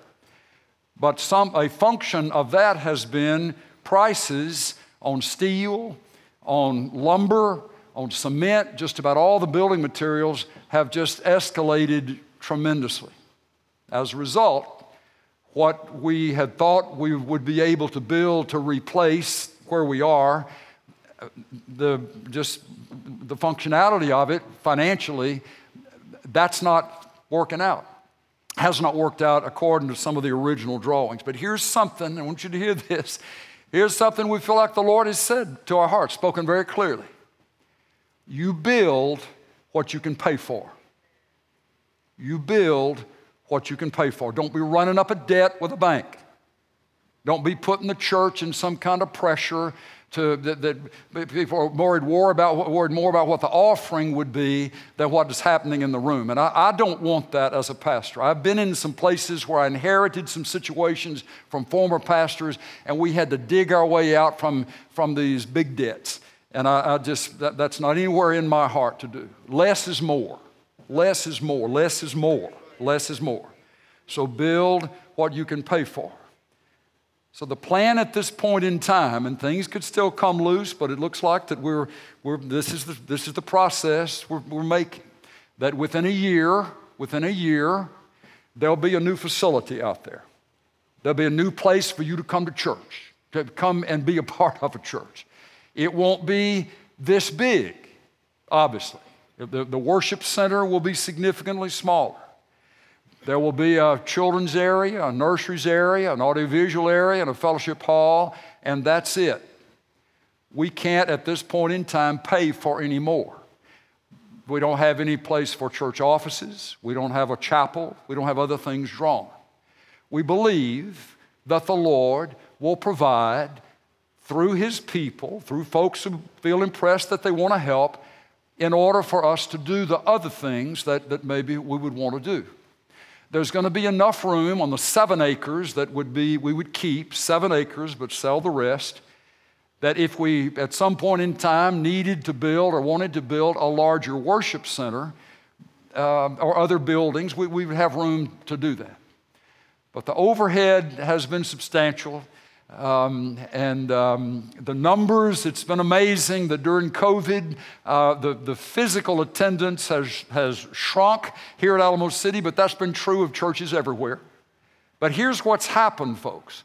But some, a function of that has been prices on steel, on lumber, on cement, just about all the building materials have just escalated tremendously. As a result, what we had thought we would be able to build to replace where we are, the, just the functionality of it financially, that's not working out has not worked out according to some of the original drawings. But here's something, I want you to hear this. Here's something we feel like the Lord has said to our hearts, spoken very clearly. You build what you can pay for. You build what you can pay for. Don't be running up a debt with a bank. Don't be putting the church in some kind of pressure to, that, that people are worried more about, worried more about what the offering would be than what is happening in the room. And I, I don't want that as a pastor. I've been in some places where I inherited some situations from former pastors, and we had to dig our way out from, from these big debts. And I, I just, that, that's not anywhere in my heart to do. Less is more. Less is more. Less is more. Less is more. So build what you can pay for. So the plan at this point in time, and things could still come loose, but it looks like that we're, we're this, is the, this is the process we're, we're making. That within a year, within a year, there'll be a new facility out there. There'll be a new place for you to come to church, to come and be a part of a church. It won't be this big, obviously. The, the worship center will be significantly smaller. There will be a children's area, a nurseries area, an audiovisual area, and a fellowship hall, and that's it. We can't at this point in time pay for any more. We don't have any place for church offices. We don't have a chapel. We don't have other things drawn. We believe that the Lord will provide through His people, through folks who feel impressed that they want to help, in order for us to do the other things that, that maybe we would want to do there's going to be enough room on the seven acres that would be we would keep seven acres but sell the rest that if we at some point in time needed to build or wanted to build a larger worship center uh, or other buildings we, we would have room to do that. But the overhead has been substantial um, and um, the numbers, it's been amazing that during COVID, uh, the, the physical attendance has, has shrunk here at Alamo City, but that's been true of churches everywhere. But here's what's happened, folks,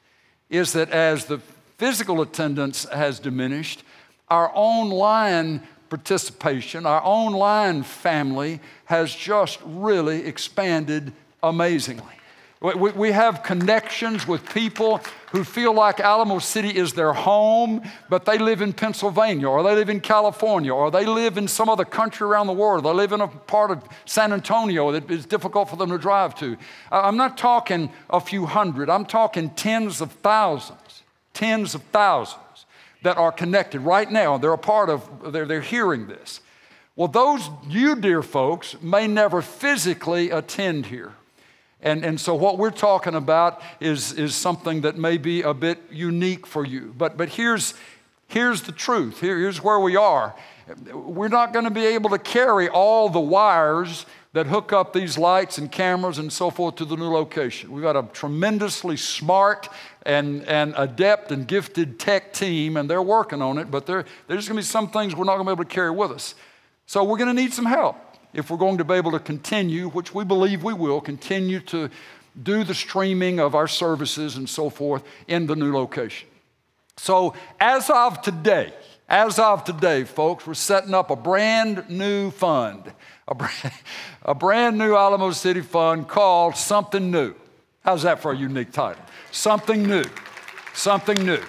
is that as the physical attendance has diminished, our online participation, our online family has just really expanded amazingly. We, we have connections with people who feel like Alamo City is their home, but they live in Pennsylvania or they live in California or they live in some other country around the world. They live in a part of San Antonio that is difficult for them to drive to. I'm not talking a few hundred, I'm talking tens of thousands, tens of thousands that are connected right now. They're a part of, they're, they're hearing this. Well, those, you dear folks, may never physically attend here. And, and so, what we're talking about is, is something that may be a bit unique for you. But, but here's, here's the truth Here, here's where we are. We're not going to be able to carry all the wires that hook up these lights and cameras and so forth to the new location. We've got a tremendously smart and, and adept and gifted tech team, and they're working on it, but there, there's going to be some things we're not going to be able to carry with us. So, we're going to need some help if we're going to be able to continue, which we believe we will, continue to do the streaming of our services and so forth in the new location. So, as of today, as of today, folks, we're setting up a brand new fund, a brand, a brand new Alamo City fund called Something New. How's that for a unique title? Something new, something new,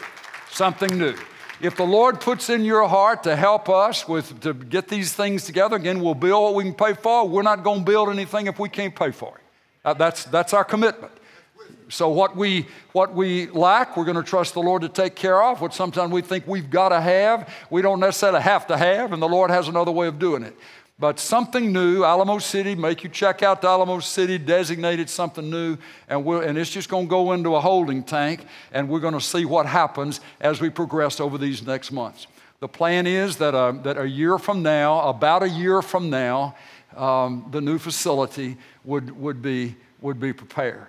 something new. If the Lord puts in your heart to help us with to get these things together, again, we'll build what we can pay for. We're not going to build anything if we can't pay for it. That's, that's our commitment. So what we what we lack, we're going to trust the Lord to take care of. What sometimes we think we've got to have, we don't necessarily have to have, and the Lord has another way of doing it. But something new, Alamo City, make you check out the Alamo City, designated something new, and, we and it's just going to go into a holding tank, and we're going to see what happens as we progress over these next months. The plan is that, uh, that a year from now, about a year from now, um, the new facility would, would, be, would be prepared.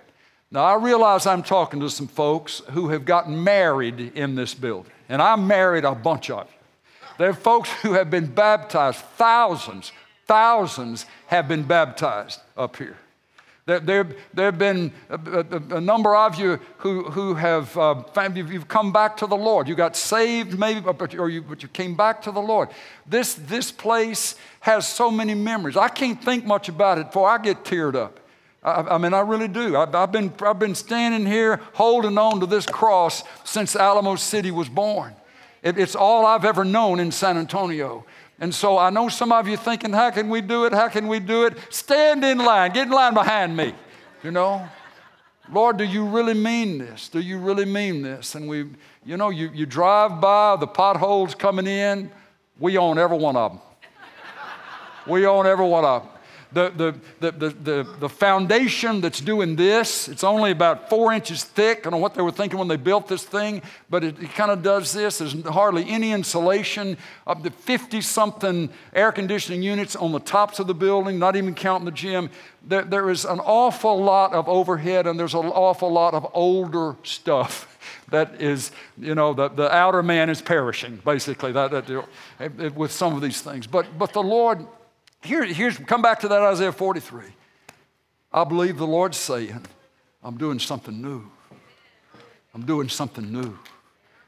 Now, I realize I'm talking to some folks who have gotten married in this building, and I married a bunch of you. There are folks who have been baptized, thousands, thousands have been baptized up here. There, there, there have been a, a, a, number of you who, who have uh, you've come back to the Lord. You got saved, maybe, but, or you, but you came back to the Lord. This, this place has so many memories. I can't think much about it before I get teared up. I, I mean, I really do. I, I've, been, I've been standing here holding on to this cross since Alamo City was born. It, it's all I've ever known in San Antonio. And so I know some of you thinking, how can we do it? How can we do it? Stand in line, get in line behind me. You know? Lord, do you really mean this? Do you really mean this? And we, you know, you, you drive by the potholes coming in, we own every one of them. we own every one of them the, the, the, the, the, foundation that's doing this, it's only about four inches thick. I don't know what they were thinking when they built this thing, but it, it kind of does this. There's hardly any insulation. Up to 50 something air conditioning units on the tops of the building, not even counting the gym. There, there is an awful lot of overhead, and there's an awful lot of older stuff that is, you know, the, the outer man is perishing, basically, that, that, with some of these things. But, but the Lord here, here's, come back to that Isaiah 43. I believe the Lord's saying, I'm doing something new. I'm doing something new.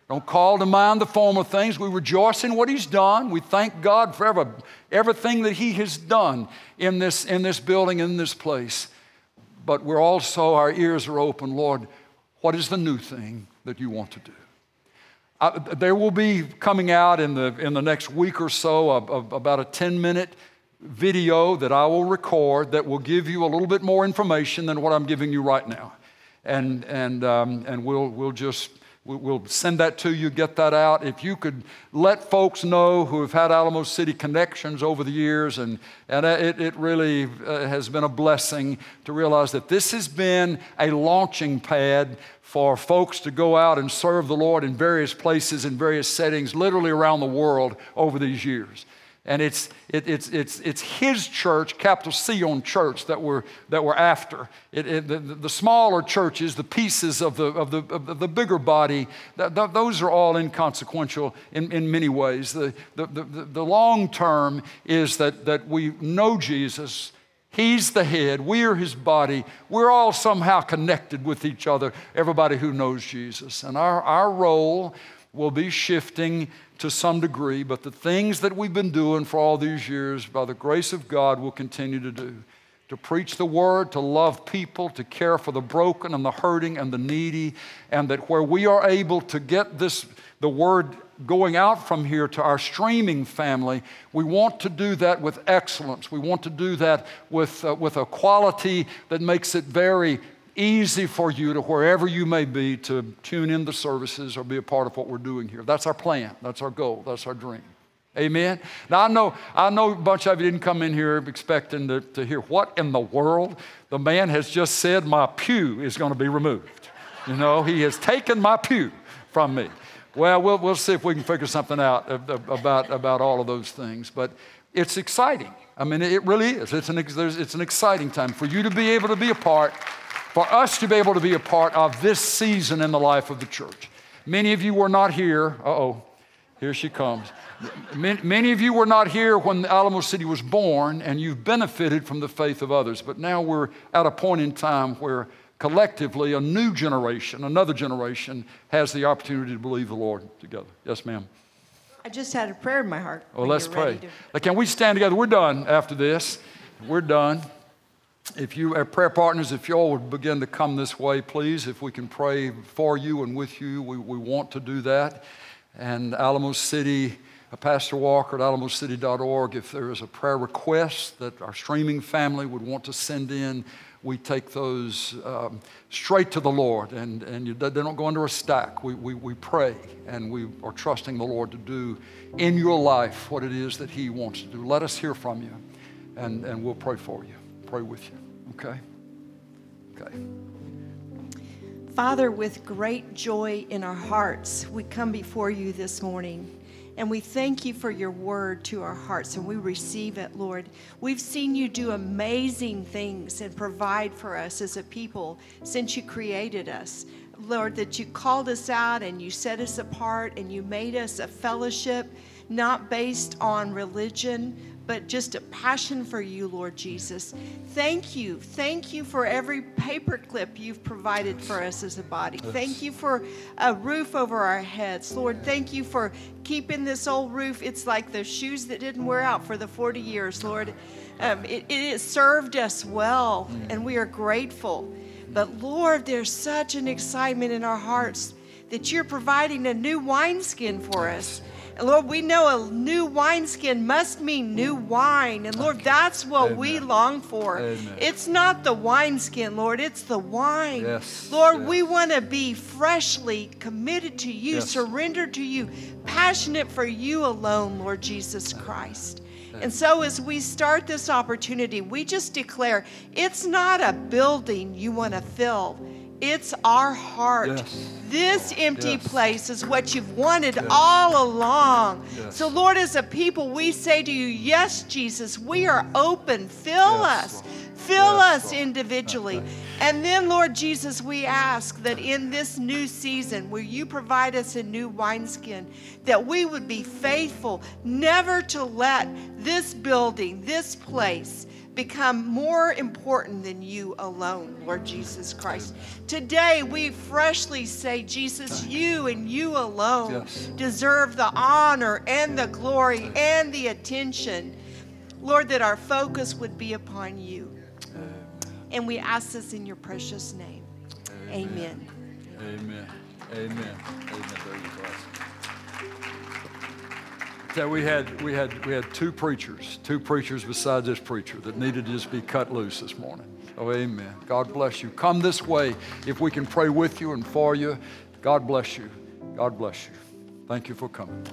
Don't call to mind the former things. We rejoice in what He's done. We thank God for every, everything that He has done in this, in this building, in this place. But we're also, our ears are open. Lord, what is the new thing that you want to do? I, there will be coming out in the, in the next week or so a, about a 10 minute video that I will record that will give you a little bit more information than what I'm giving you right now. And, and, um, and we'll, we'll just we'll send that to you, get that out. If you could let folks know who have had Alamo City connections over the years, and, and it, it really uh, has been a blessing to realize that this has been a launching pad for folks to go out and serve the Lord in various places, in various settings, literally around the world over these years. And it's, it, it's, it's, it's his church, capital C on church, that we're, that we're after. It, it, the, the, smaller churches, the pieces of the, of the, of the bigger body, th- th- those are all inconsequential in, in many ways. The, the, the, the long term is that, that we know Jesus. He's the head. We are his body. We're all somehow connected with each other, everybody who knows Jesus. And our, our role will be shifting to some degree, but the things that we've been doing for all these years, by the grace of God, we'll continue to do. to preach the word, to love people, to care for the broken and the hurting and the needy, and that where we are able to get this, the word going out from here to our streaming family, we want to do that with excellence. We want to do that with, uh, with a quality that makes it very easy for you to wherever you may be to tune in the services or be a part of what we're doing here. That's our plan. That's our goal. That's our dream. Amen. Now I know I know a bunch of you didn't come in here expecting to, to hear what in the world the man has just said my pew is going to be removed. You know, he has taken my pew from me. Well, we'll, we'll see if we can figure something out about, about all of those things. But it's exciting. I mean, it really is. It's an, it's an exciting time for you to be able to be a part, for us to be able to be a part of this season in the life of the church. Many of you were not here. Uh oh, here she comes. Many of you were not here when Alamo City was born, and you've benefited from the faith of others. But now we're at a point in time where collectively a new generation, another generation, has the opportunity to believe the Lord together. Yes, ma'am. I just had a prayer in my heart. Well, let's pray. To... Can we stand together? We're done after this. We're done. If you are prayer partners, if you all would begin to come this way, please, if we can pray for you and with you, we, we want to do that. And Alamo City, uh, Pastor Walker at alamocity.org, if there is a prayer request that our streaming family would want to send in, we take those um, straight to the Lord and, and you, they don't go under a stack. We, we, we pray and we are trusting the Lord to do in your life what it is that He wants to do. Let us hear from you and, and we'll pray for you, pray with you. Okay? Okay. Father, with great joy in our hearts, we come before you this morning. And we thank you for your word to our hearts and we receive it, Lord. We've seen you do amazing things and provide for us as a people since you created us. Lord, that you called us out and you set us apart and you made us a fellowship not based on religion, but just a passion for you, Lord Jesus. Thank you. Thank you for every paperclip you've provided for us as a body. Thank you for a roof over our heads. Lord, thank you for keeping this old roof. It's like the shoes that didn't wear out for the 40 years, Lord. Um, it, it has served us well, and we are grateful. But Lord, there's such an excitement in our hearts that you're providing a new wineskin for us. And Lord, we know a new wineskin must mean new wine. And Lord, that's what Amen. we long for. Amen. It's not the wineskin, Lord, it's the wine. Yes. Lord, yes. we want to be freshly committed to you, yes. surrendered to you, passionate for you alone, Lord Jesus Christ. And so, as we start this opportunity, we just declare it's not a building you want to fill, it's our heart. Yes. This empty yes. place is what you've wanted yes. all along. So, Lord, as a people, we say to you, Yes, Jesus, we are open. Fill us. Fill us individually. And then, Lord Jesus, we ask that in this new season, where you provide us a new wineskin, that we would be faithful, never to let this building, this place, become more important than you alone, Lord Jesus Christ. Today, we freshly say, Jesus, you and you alone yes. deserve the honor and the glory and the attention. Lord, that our focus would be upon you. And we ask this in your precious name. Amen. Amen. Amen. Amen. That we had we had we had two preachers, two preachers besides this preacher that needed to just be cut loose this morning. Oh, amen. God bless you. Come this way if we can pray with you and for you. God bless you. God bless you. Thank you for coming.